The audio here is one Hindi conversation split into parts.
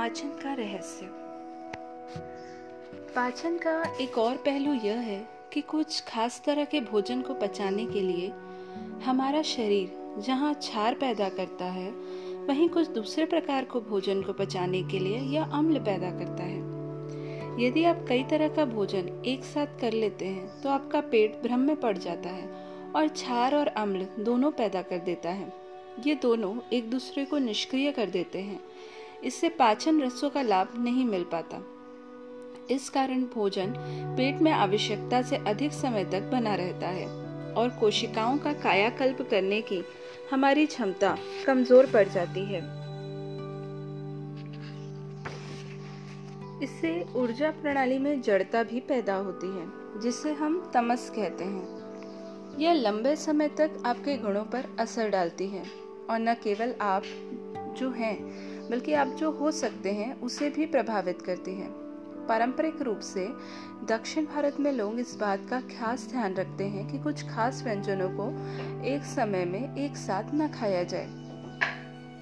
पाचन का रहस्य। पाचन का एक और पहलू यह है कि कुछ खास तरह के भोजन को पचाने के लिए हमारा शरीर जहाँ क्षार पैदा करता है, वहीं कुछ दूसरे प्रकार को भोजन को पचाने के लिए यह अम्ल पैदा करता है। यदि आप कई तरह का भोजन एक साथ कर लेते हैं तो आपका पेट भ्रम में पड़ जाता है और क्षार और अम्ल दोनों पैदा कर देता है। ये दोनों एक दूसरे को निष्क्रिय कर देते हैं। इससे पाचन रसों का लाभ नहीं मिल पाता। इस कारण भोजन पेट में आवश्यकता से अधिक समय तक बना रहता है और कोशिकाओं का कायाकल्प करने की हमारी क्षमता कमज़ोर पड़ जाती है। इससे ऊर्जा प्रणाली में जड़ता भी पैदा होती है, जिसे हम तमस कहते हैं। यह लंबे समय तक आपके गुणों पर असर डालती है और न केवल आप जो हैं बल्कि आप जो हो सकते हैं, उसे भी प्रभावित करती है। पारंपरिक रूप से, दक्षिण भारत में लोग इस बात का खास ध्यान रखते हैं कि कुछ खास व्यंजनों को एक समय में एक साथ न खाया जाए।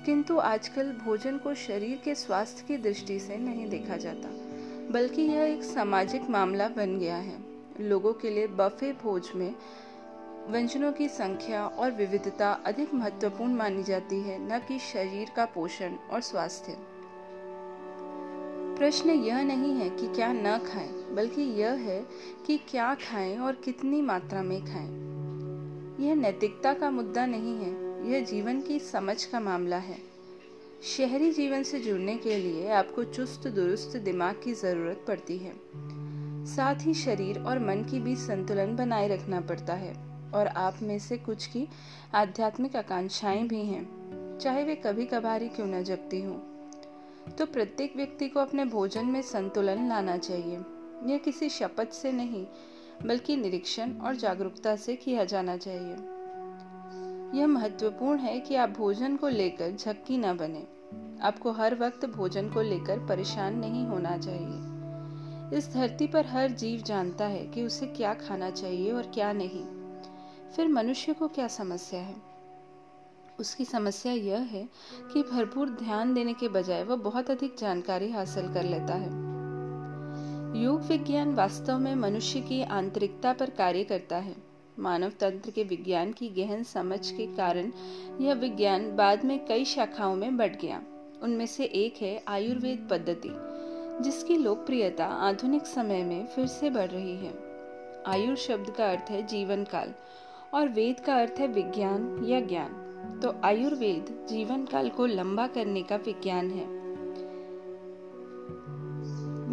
किंतु आजकल भोजन को शरीर के स्वास्थ्य की दृष्टि से नहीं देखा जाता, बल्कि यह एक सामाजिक मामला बन गया है। लोगों के लिए बफे भोज में व्यंजनों की संख्या और विविधता अधिक महत्वपूर्ण मानी जाती है न कि शरीर का पोषण और स्वास्थ्य। प्रश्न यह नहीं है कि क्या न खाएँ, बल्कि यह है कि क्या खाएँ और कितनी मात्रा में खाएँ। यह नैतिकता का मुद्दा नहीं है यह जीवन की समझ का मामला है। शहरी जीवन से जुड़ने के लिए आपको चुस्त दुरुस्त दिमाग की ज़रूरत पड़ती है। साथ ही शरीर और मन की भी संतुलन बनाए रखना पड़ता है। और आप में से कुछ की आध्यात्मिक आकांक्षाएँ भी हैं। चाहे वे कभी कभार ही क्यों न जगती हों। तो प्रत्येक व्यक्ति को अपने भोजन में संतुलन लाना चाहिए। यह किसी शपथ से नहीं, बल्कि निरीक्षण और जागरूकता से किया जाना चाहिए। यह महत्वपूर्ण है कि आप भोजन को लेकर झक्की न बने। आपको हर वक्त भोजन को लेकर परेशान नहीं होना चाहिए। इस धरती पर हर जीव जानता है कि उसे क्या खाना चाहिए और क्या नहीं। फिर मनुष्य को क्या समस्या है? उसकी समस्या यह है कि भरपूर ध्यान देने के बजाय वह बहुत अधिक जानकारी हासिल कर लेता है। योग विज्ञान वास्तव में मनुष्य की आंतरिकता पर कार्य करता है। मानव तंत्र के विज्ञान की गहन समझ के कारण यह विज्ञान बाद में कई शाखाओं में बढ़ गया। उनमें से एक है आयुर्वेद पद्धति, जिसकी लोकप्रियता आधुनिक समय में फिर से बढ़ रही है। आयुर शब्द का अर्थ है जीवन काल और वेद का अर्थ है विज्ञान या ज्ञान। तो आयुर्वेद जीवन काल को लंबा करने का विज्ञान है।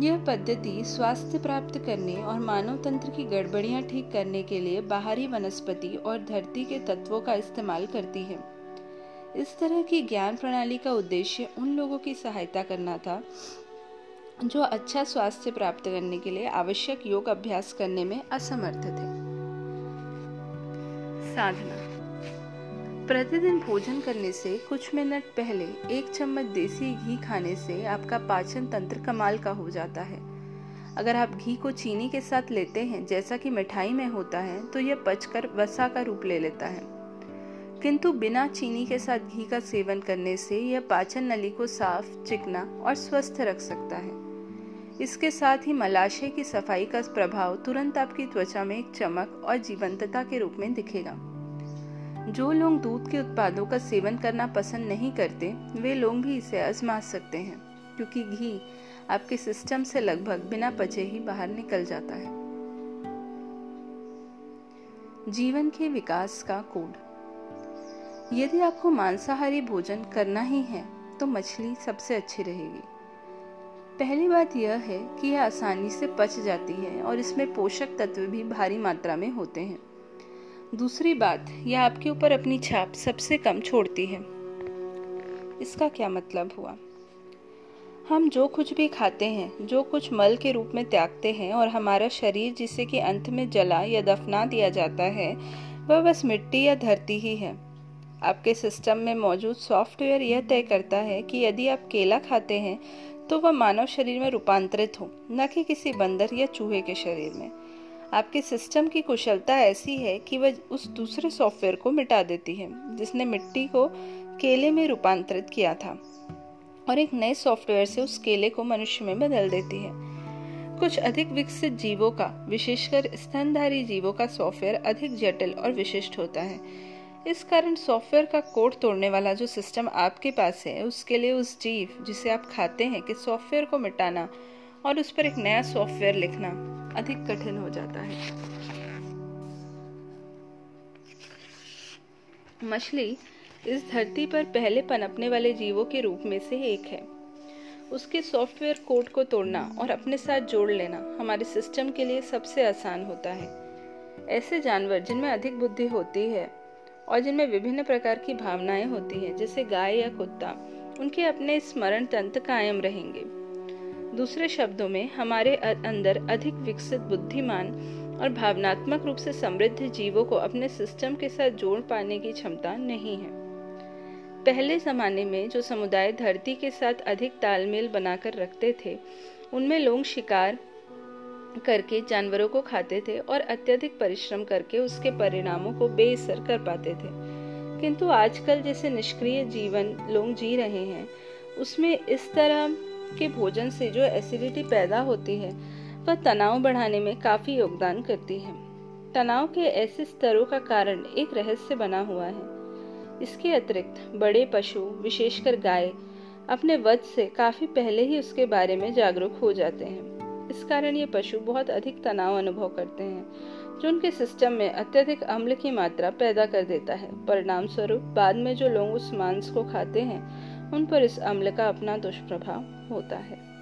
यह पद्धति स्वास्थ्य प्राप्त करने और मानव तंत्र की गड़बड़ियाँ ठीक करने के लिए बाहरी वनस्पति और धरती के तत्वों का इस्तेमाल करती है। इस तरह की ज्ञान प्रणाली का उद्देश्य उन लोगों की सहायता करना था, जो अच्छा स्वास्थ्य प्राप्त करने के लिए आवश्यक योग अभ्यास करने में असमर्थ थे। साधना। प्रतिदिन भोजन करने से कुछ मिनट पहले एक चम्मच देसी घी खाने से आपका पाचन तंत्र कमाल का हो जाता है। अगर आप घी को चीनी के साथ लेते हैं, जैसा कि मिठाई में होता है तो यह पचकर वसा का रूप ले लेता है। किंतु बिना चीनी के साथ घी का सेवन करने से यह पाचन नली को साफ़, चिकना और स्वस्थ रख सकता है। इसके साथ ही मलाशय की सफ़ाई का प्रभाव तुरंत आपकी त्वचा में एक चमक और जीवंतता के रूप में दिखेगा। जो लोग दूध के उत्पादों का सेवन करना पसंद नहीं करते, वे लोग भी इसे आजमा सकते हैं, क्योंकि घी आपके सिस्टम से लगभग बिना पचे ही बाहर निकल जाता है। जीवन के विकास का कोड। यदि आपको मांसाहारी भोजन करना ही है तो मछली सबसे अच्छी रहेगी। पहली बात यह है कि यह आसानी से पच जाती है और इसमें पोषक तत्व भी भारी मात्रा में होते हैं। दूसरी बात, यह आपके ऊपर अपनी छाप सबसे कम छोड़ती है। इसका क्या मतलब हुआ? हम जो कुछ भी खाते हैं, जो कुछ मल के रूप में त्यागते हैं और हमारा शरीर जिसे कि अंत में जला या दफना दिया जाता है, वह बस मिट्टी या धरती ही है। आपके सिस्टम में मौजूद सॉफ्टवेयर यह तय करता है कि यदि आप केला खाते हैं तो वह मानव शरीर में रूपांतरित हो, न कि किसी बंदर या चूहे के शरीर में। आपके सिस्टम की कुशलता ऐसी है कि वह उस दूसरे सॉफ्टवेयर को मिटा देती है, जिसने मिट्टी को केले में रूपांतरित किया था, और एक नए सॉफ्टवेयर से उस केले को मनुष्य में बदल देती है। कुछ अधिक विकसित जीवों का, विशेषकर स्तनधारी जीवों का सॉफ्टवेयर अधिक जटिल और विशिष्ट होता है। इस कारण सॉफ्टवेयर का कोड तोड़ने वाला जो सिस्टम आपके पास है, उसके लिए उस जीव जिसे आप खाते हैं कि सॉफ्टवेयर को मिटाना और उस पर एक नया सॉफ्टवेयर लिखना अधिक कठिन हो जाता है। मछली इस धरती पर पहले पनपने वाले जीवों के रूप में से एक है। उसके सॉफ्टवेयर कोड को तोड़ना और अपने साथ जोड़ लेना हमारे सिस्टम के लिए सबसे आसान होता है। ऐसे जानवर जिनमें अधिक बुद्धि होती है और जिनमें विभिन्न प्रकार की भावनाएँ होती हैं, जैसे गाय या कुत्ता, उनके अपने स्मरण तंत्र कायम रहेंगे। दूसरे शब्दों में, हमारे अंदर अधिक विकसित बुद्धिमान और भावनात्मक रूप से समृद्ध जीवों को अपने सिस्टम के साथ जोड़ पाने की क्षमता नहीं है। पहले जमाने में, जो समुदाय धरती के साथ अधिक तालमेल बनाकर रखते थे, उनमें लोग शिकार करके जानवरों को खाते थे और अत्यधिक परिश्रम करके उसके परिणामों को बेअसर कर पाते थे। किंतु आजकल जैसे निष्क्रिय जीवन लोग जी रहे हैं, उसमें इस तरह के भोजन से जो एसिडिटी पैदा होती है, वह तनाव बढ़ाने में काफ़ी योगदान करती है। तनाव के ऐसे स्तरों का कारण एक रहस्य बना हुआ है। इसके अतिरिक्त बड़े पशु, विशेषकर गाय, अपने वध से काफ़ी पहले ही उसके बारे में जागरूक हो जाते हैं। इस कारण ये पशु बहुत अधिक तनाव अनुभव करते हैं, जो उनके सिस्टम में अत्यधिक अम्ल की मात्रा पैदा कर देता है। परिणाम स्वरूप बाद में जो लोग उस मांस को खाते हैं, उन पर इस अम्ल का अपना दुष्प्रभाव होता है।